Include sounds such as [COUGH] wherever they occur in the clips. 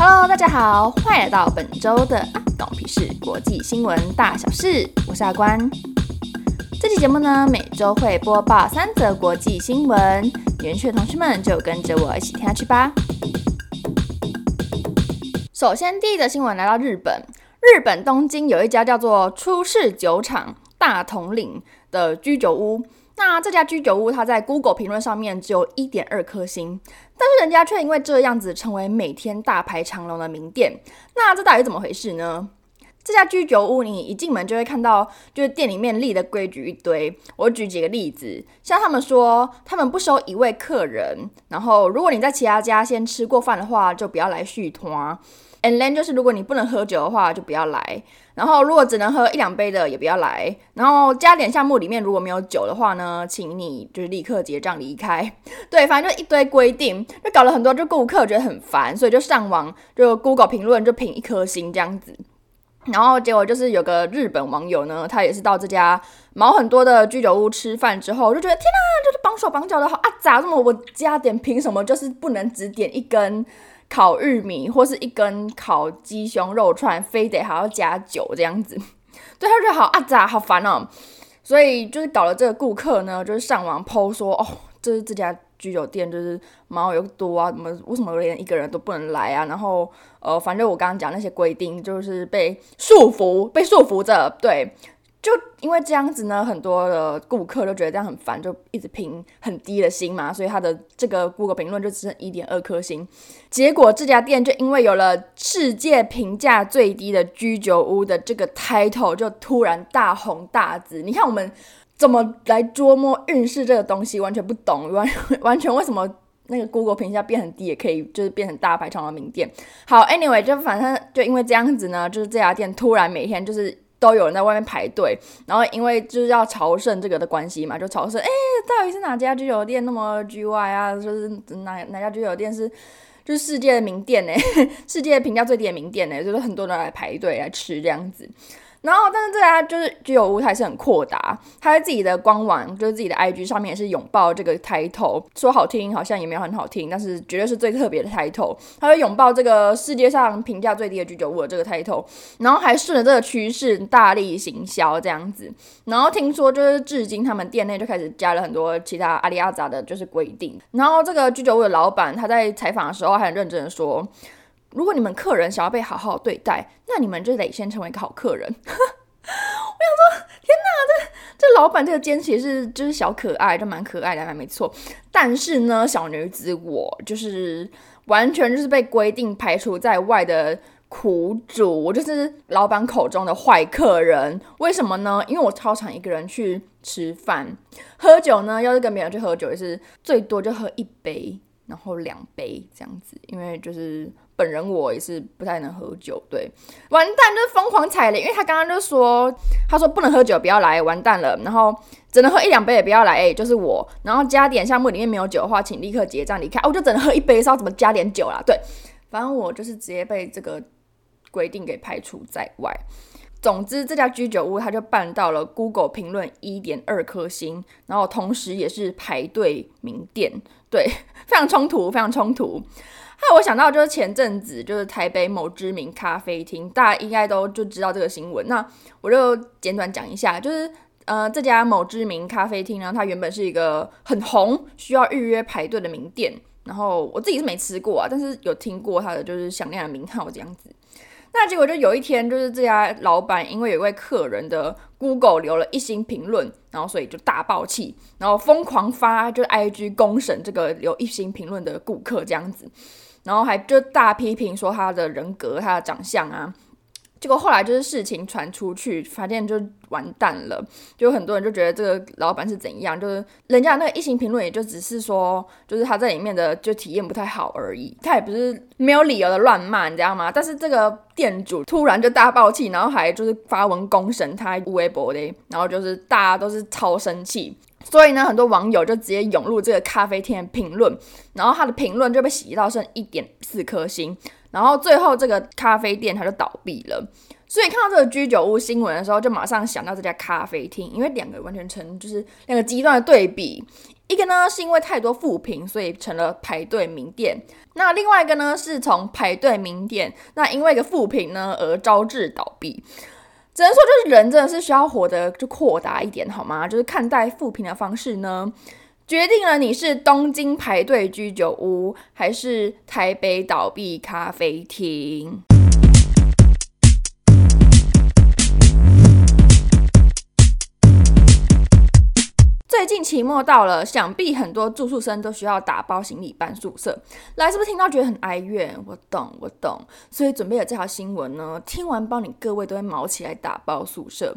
Hello，大家好，欢迎来到本周的阿关我屁事国际新闻大小事，我是阿关。这期节目呢，每周会播报三则国际新闻，有兴趣的同学们就跟着我一起听下去吧。首先，第一则新闻来到日本，日本东京有一家叫做出世酒厂大统领的居酒屋。那这家居酒屋，它在 Google 评论上面只有一点二颗星，但是人家却因为这样子成为每天大排长龙的名店。那这到底怎么回事呢？这家居酒屋，你一进门就会看到，就是店里面立的规矩一堆。我举几个例子，像他们说，他们不收一位客人，然后如果你在其他家先吃过饭的话，就不要来续团。And then 就是如果你不能喝酒的话，就不要来。然后如果只能喝一两杯的，也不要来。然后加点项目里面如果没有酒的话呢，请你就是立刻结账离开。对，反正就一堆规定，就搞了很多，就顾客觉得很烦，所以就上网就 Google 评论就评一颗星这样子。然后结果就是有个日本网友呢，他也是到这家毛很多的居酒屋吃饭之后，就觉得天哪，就是绑手绑脚的好啊，咋这么我加点凭什么就是不能只点一根？烤玉米或是一根烤鸡胸肉串，非得还要加酒这样子，[LAUGHS] 对，他就好阿杂，好烦哦。所以就是搞了这个顾客呢，就是上网 po 说，哦，这是这家居酒店就是毛有多啊，怎么为什么连一个人都不能来啊？然后呃，反正我刚刚讲那些规定，就是被束缚，被束缚着，对。就因为这样子呢，很多的顾客都觉得这样很烦，就一直评很低的星嘛，所以他的这个 Google 评论就只剩一点二颗星。结果这家店就因为有了世界评价最低的居酒屋的这个 title，就突然大红大紫。你看我们怎么来捉摸运势这个东西，完全不懂，完 [LAUGHS] 完全为什么那个 Google 评价变很低也可以，就是变成大排长龙名店。好，Anyway，就反正就因为这样子呢，就是这家店突然每天就是。都有人在外面排队，然后因为就是要朝圣这个的关系嘛，就朝圣。哎，到底是哪家居酒店那么 GY 啊？就是哪哪家居酒店是就是世界的名店呢？[LAUGHS] 世界评价最低的名店呢？就是很多人来排队来吃这样子。然后，但是这家就是居酒屋，还是很阔达。他在自己的官网，就是自己的 IG 上面，也是拥抱这个 title，说好听好像也没有很好听，但是绝对是最特别的 title。他会拥抱这个世界上评价最低的居酒屋的这个 title，然后还顺着这个趋势大力行销这样子。然后听说就是至今他们店内就开始加了很多其他阿里阿杂的，就是规定。然后这个居酒屋的老板他在采访的时候还很认真的说。如果你们客人想要被好好对待，那你们就得先成为一个好客人。[LAUGHS] 我想说，天哪，这这老板这个坚持是就是小可爱，就蛮可爱的，还没错。但是呢，小女子我就是完全就是被规定排除在外的苦主，我就是老板口中的坏客人。为什么呢？因为我超常一个人去吃饭，喝酒呢，要是跟别人去喝酒，也是最多就喝一杯，然后两杯这样子，因为就是。本人我也是不太能喝酒，对，完蛋就是疯狂踩雷，因为他刚刚就说，他说不能喝酒，不要来，完蛋了，然后只能喝一两杯也不要来，欸，就是我，然后加点项目里面没有酒的话，请立刻结账离开，我就只能喝一杯，是要怎么加点酒啦？对，反正我就是直接被这个规定给排除在外。总之，这家居酒屋他就办到了 Google 评论一点二颗星，然后同时也是排队名店，对，非常冲突，非常冲突。害我想到就是前阵子就是台北某知名咖啡厅，大家应该都就知道这个新闻。那我就简短讲一下，就是呃这家某知名咖啡厅呢，它原本是一个很红、需要预约排队的名店。然后我自己是没吃过啊，但是有听过它的就是响亮的名号这样子。那结果就有一天，就是这家老板因为有一位客人的 Google 留了一星评论，然后所以就大爆气，然后疯狂发就是 IG 公审这个留一星评论的顾客这样子。然后还就大批评说他的人格、他的长相啊，结果后来就是事情传出去，发现就完蛋了，就很多人就觉得这个老板是怎样，就是人家那个一星评论也就只是说，就是他在里面的就体验不太好而已，他也不是没有理由的乱骂，你知道吗？但是这个店主突然就大爆气，然后还就是发文公审他微博的，然后就是大家都是超生气。所以呢，很多网友就直接涌入这个咖啡厅的评论，然后他的评论就被洗到剩一点四颗星，然后最后这个咖啡店它就倒闭了。所以看到这个居酒屋新闻的时候，就马上想到这家咖啡厅，因为两个完全成就是两个极端的对比。一个呢是因为太多负评，所以成了排队名店。那另外一个呢是从排队名店，那因为一个负评呢而招致倒闭。只能说，就是人真的是需要活得就豁达一点，好吗？就是看待负评的方式呢，决定了你是东京排队居酒屋，还是台北倒闭咖啡厅。最近期末到了，想必很多住宿生都需要打包行李搬宿舍。来，是不是听到觉得很哀怨？我懂，我懂。所以准备了这条新闻呢，听完帮你各位都会毛起来打包宿舍。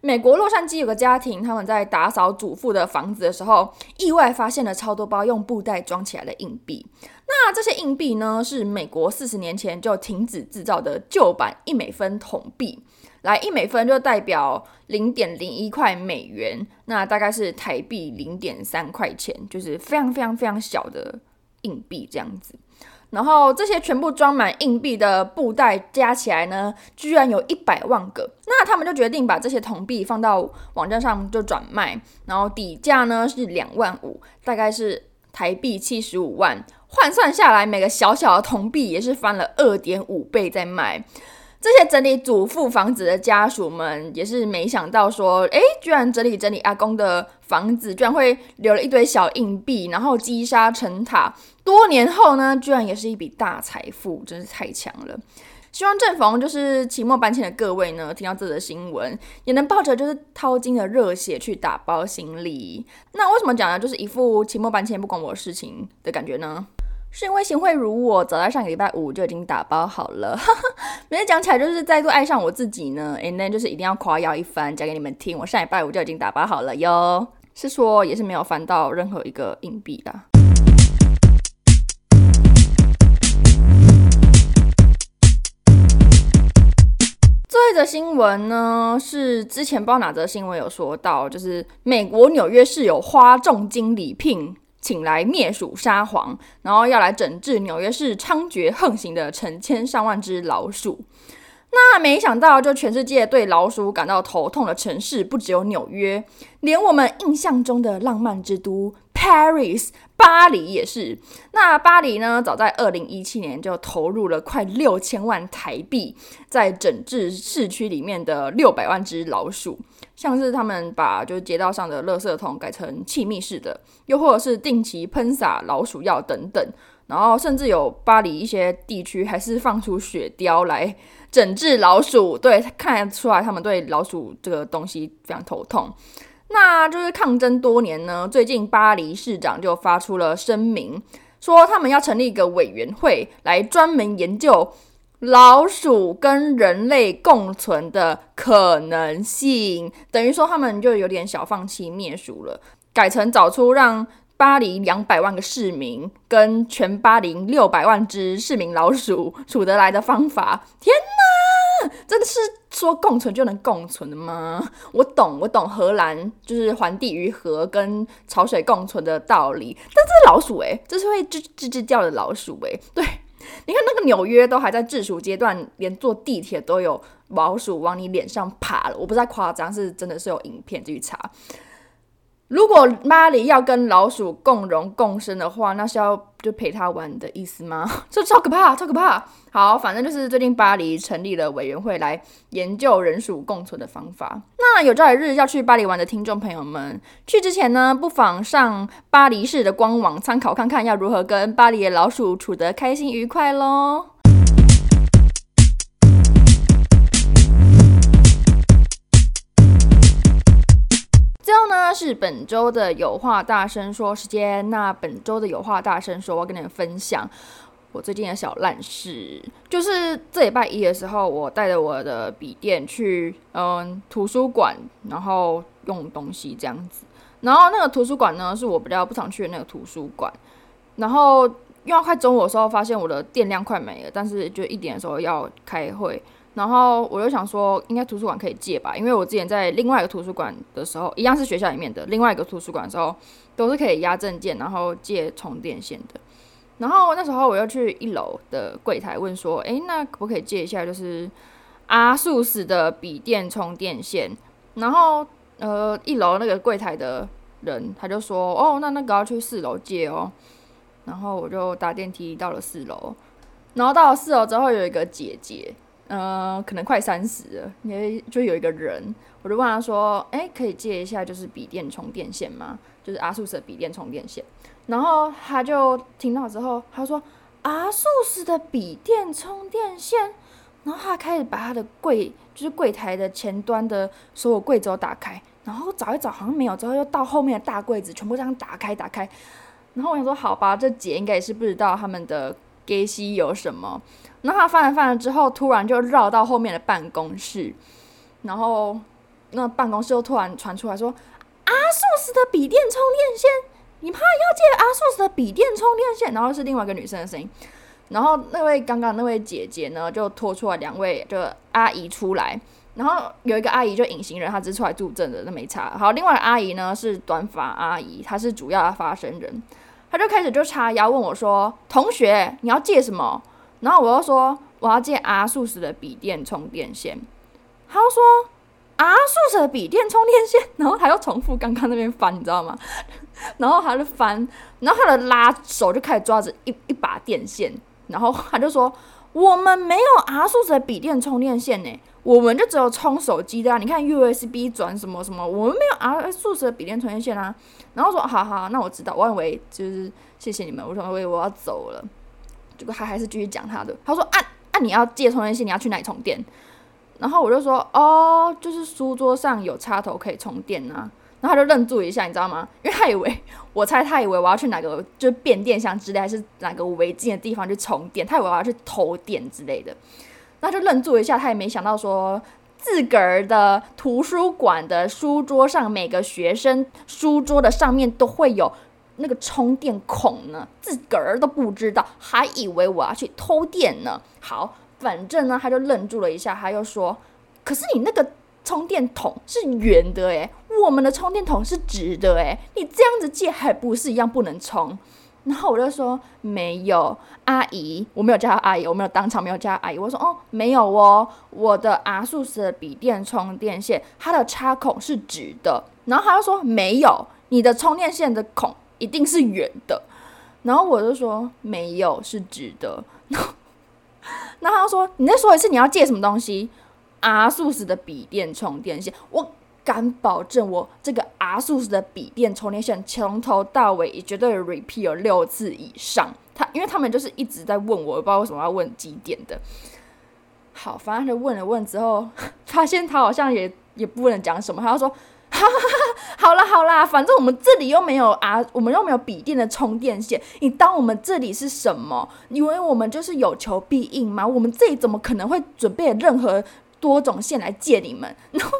美国洛杉矶有个家庭，他们在打扫祖父的房子的时候，意外发现了超多包用布袋装起来的硬币。那这些硬币呢，是美国四十年前就停止制造的旧版一美分铜币。来，一美分就代表零点零一块美元，那大概是台币零点三块钱，就是非常非常非常小的硬币这样子。然后这些全部装满硬币的布袋加起来呢，居然有一百万个。那他们就决定把这些铜币放到网站上就转卖，然后底价呢是两万五，大概是台币七十五万，换算下来每个小小的铜币也是翻了二点五倍在卖。这些整理祖父房子的家属们也是没想到说，诶，居然整理整理阿公的房子，居然会留了一堆小硬币，然后积沙成塔。多年后呢，居然也是一笔大财富，真是太强了。希望正逢就是期末搬迁的各位呢，听到这则新闻，也能抱着就是淘金的热血去打包行李。那为什么讲呢？就是一副期末搬迁不关我的事情的感觉呢？是因为贤惠如我早在上个礼拜五就已经打包好了，哈哈，每次讲起来就是再度爱上我自己呢。And then 就是一定要夸耀一番，讲给你们听。我上礼拜五就已经打包好了哟，是说也是没有翻到任何一个硬币的。最后一则新闻呢，是之前不知道哪则新闻有说到，就是美国纽约市有花重金礼聘。请来灭鼠沙皇，然后要来整治纽约市猖獗横行的成千上万只老鼠。那没想到，就全世界对老鼠感到头痛的城市不只有纽约，连我们印象中的浪漫之都 Paris 巴黎也是。那巴黎呢，早在二零一七年就投入了快六千万台币，在整治市区里面的六百万只老鼠。像是他们把就是街道上的垃圾桶改成气密式的，又或者是定期喷洒老鼠药等等，然后甚至有巴黎一些地区还是放出雪雕来整治老鼠。对，看得出来他们对老鼠这个东西非常头痛。那就是抗争多年呢，最近巴黎市长就发出了声明，说他们要成立一个委员会来专门研究。老鼠跟人类共存的可能性，等于说他们就有点小放弃灭鼠了，改成找出让巴黎两百万个市民跟全巴黎六百万只市民老鼠处得来的方法。天哪，真的是说共存就能共存的吗？我懂，我懂荷兰就是环地于河跟潮水共存的道理，但这是老鼠诶，这是会吱吱吱叫的老鼠诶，对。你看那个纽约都还在治鼠阶段，连坐地铁都有老鼠往你脸上爬了。我不再夸张，是真的是有影片去查。如果巴黎要跟老鼠共荣共生的话，那是要就陪他玩的意思吗？[LAUGHS] 这超可怕，超可怕！好，反正就是最近巴黎成立了委员会来研究人鼠共存的方法。那有朝一日要去巴黎玩的听众朋友们，去之前呢，不妨上巴黎市的官网参考看看，要如何跟巴黎的老鼠处得开心愉快喽。是本周的有话大声说时间。那本周的有话大声说，我要跟你们分享我最近的小烂事。就是这礼拜一的时候，我带着我的笔电去嗯图书馆，然后用东西这样子。然后那个图书馆呢，是我比较不常去的那个图书馆。然后因为快中午的时候，发现我的电量快没了，但是就一点的时候要开会。然后我就想说，应该图书馆可以借吧，因为我之前在另外一个图书馆的时候，一样是学校里面的另外一个图书馆的时候，都是可以压证件，然后借充电线的。然后那时候我又去一楼的柜台问说，诶，那可不可以借一下，就是阿速 s 的笔电充电线？然后呃，一楼那个柜台的人，他就说：“哦，那那个要去四楼借哦。”然后我就搭电梯到了四楼，然后到了四楼之后，有一个姐姐，呃，可能快三十了，因为就有一个人，我就问他说：“哎，可以借一下就是笔电充电线吗？就是 ASUS 的笔电充电线。”然后他就听到之后，他说：“ASUS 的笔电充电线。”然后他开始把他的柜，就是柜台的前端的所有柜子都打开，然后找一找好像没有，之后又到后面的大柜子全部这样打开打开。然后我想说，好吧，这姐应该也是不知道他们的给西有什么。然后他翻了翻了之后，突然就绕到后面的办公室，然后那办公室又突然传出来说：“ASUS 的笔电充电线，你怕要借 ASUS 的笔电充电线？”然后是另外一个女生的声音。然后那位刚刚那位姐姐呢，就拖出来两位就阿姨出来，然后有一个阿姨就隐形人，她只是出来助阵的，那没差。好，另外阿姨呢是短发阿姨，她是主要的发声人，他就开始就叉腰问我说：“同学，你要借什么？”然后我又说：“我要借阿素史的笔电充电线。”他又说阿素史的笔电充电线。[LAUGHS] ”然后他又重复刚刚那边翻，你知道吗？[LAUGHS] 然后他就翻，然后他的拉手就开始抓着一一把电线。然后他就说：“我们没有 ASUS 的笔电充电线呢，我们就只有充手机的啊。你看 USB 转什么什么，我们没有 ASUS 的笔电充电线啊。”然后说：“好好，那我知道。我以为就是谢谢你们，我说我以为我要走了。”结果他还是继续讲他的。他说：“啊啊，你要借充电线，你要去哪里充电？”然后我就说：“哦，就是书桌上有插头可以充电啊。”然后他就愣住一下，你知道吗？因为他以为，我猜他以为我要去哪个就是变电箱之类，还是哪个违禁的地方去充电，他以为我要去偷电之类的。那就愣住一下，他也没想到说自个儿的图书馆的书桌上，每个学生书桌的上面都会有那个充电孔呢，自个儿都不知道，还以为我要去偷电呢。好，反正呢，他就愣住了一下，他又说：“可是你那个。”充电筒是圆的诶，我们的充电筒是直的诶，你这样子借还不是一样不能充？然后我就说没有，阿姨，我没有叫她阿姨，我没有当场没有叫阿姨，我说哦没有哦，我的 ASUS 的笔电充电线它的插孔是直的，然后他就说没有，你的充电线的孔一定是圆的，然后我就说没有，是直的，然后 [LAUGHS] 他说你再说一次你要借什么东西？？ASUS 的笔电充电线，我敢保证，我这个 ASUS 的笔电充电线从头到尾也绝对 repeat 有六次以上。他因为他们就是一直在问我，我不知道为什么要问几点的。好，反正就问了问之后，发现他好像也也不能讲什么，他就说：“哈哈哈，好啦好啦，反正我们这里又没有啊，我们又没有笔电的充电线，你当我们这里是什么？以为我们就是有求必应吗？我们这里怎么可能会准备任何？”多种线来借你们，[LAUGHS] 然后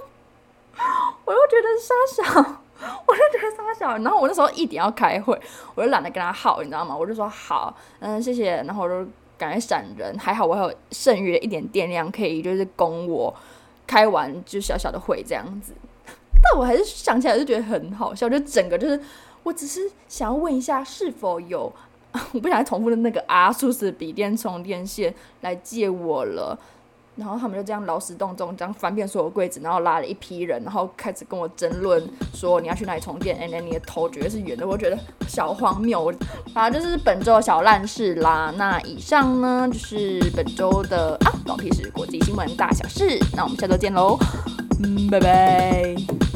我又觉得傻小，我就觉得傻小，然后我那时候一点要开会，我就懒得跟他耗，你知道吗？我就说好，嗯，谢谢，然后我就赶快闪人，还好我还有剩余的一点电量，可以就是供我开完就小小的会这样子。但我还是想起来就觉得很好笑，就整个就是，我只是想要问一下是否有，[LAUGHS] 我不想再重复的那个 ASUS 笔电充电线来借我了。然后他们就这样劳师动众，这样翻遍所有柜子，然后拉了一批人，然后开始跟我争论说你要去哪里充电？哎，那你的头绝对是圆的，我觉得小荒谬。反正就是本周的小烂事啦。那以上呢就是本周的啊，狗屁事国际新闻大小事。那我们下周见喽，嗯，拜拜。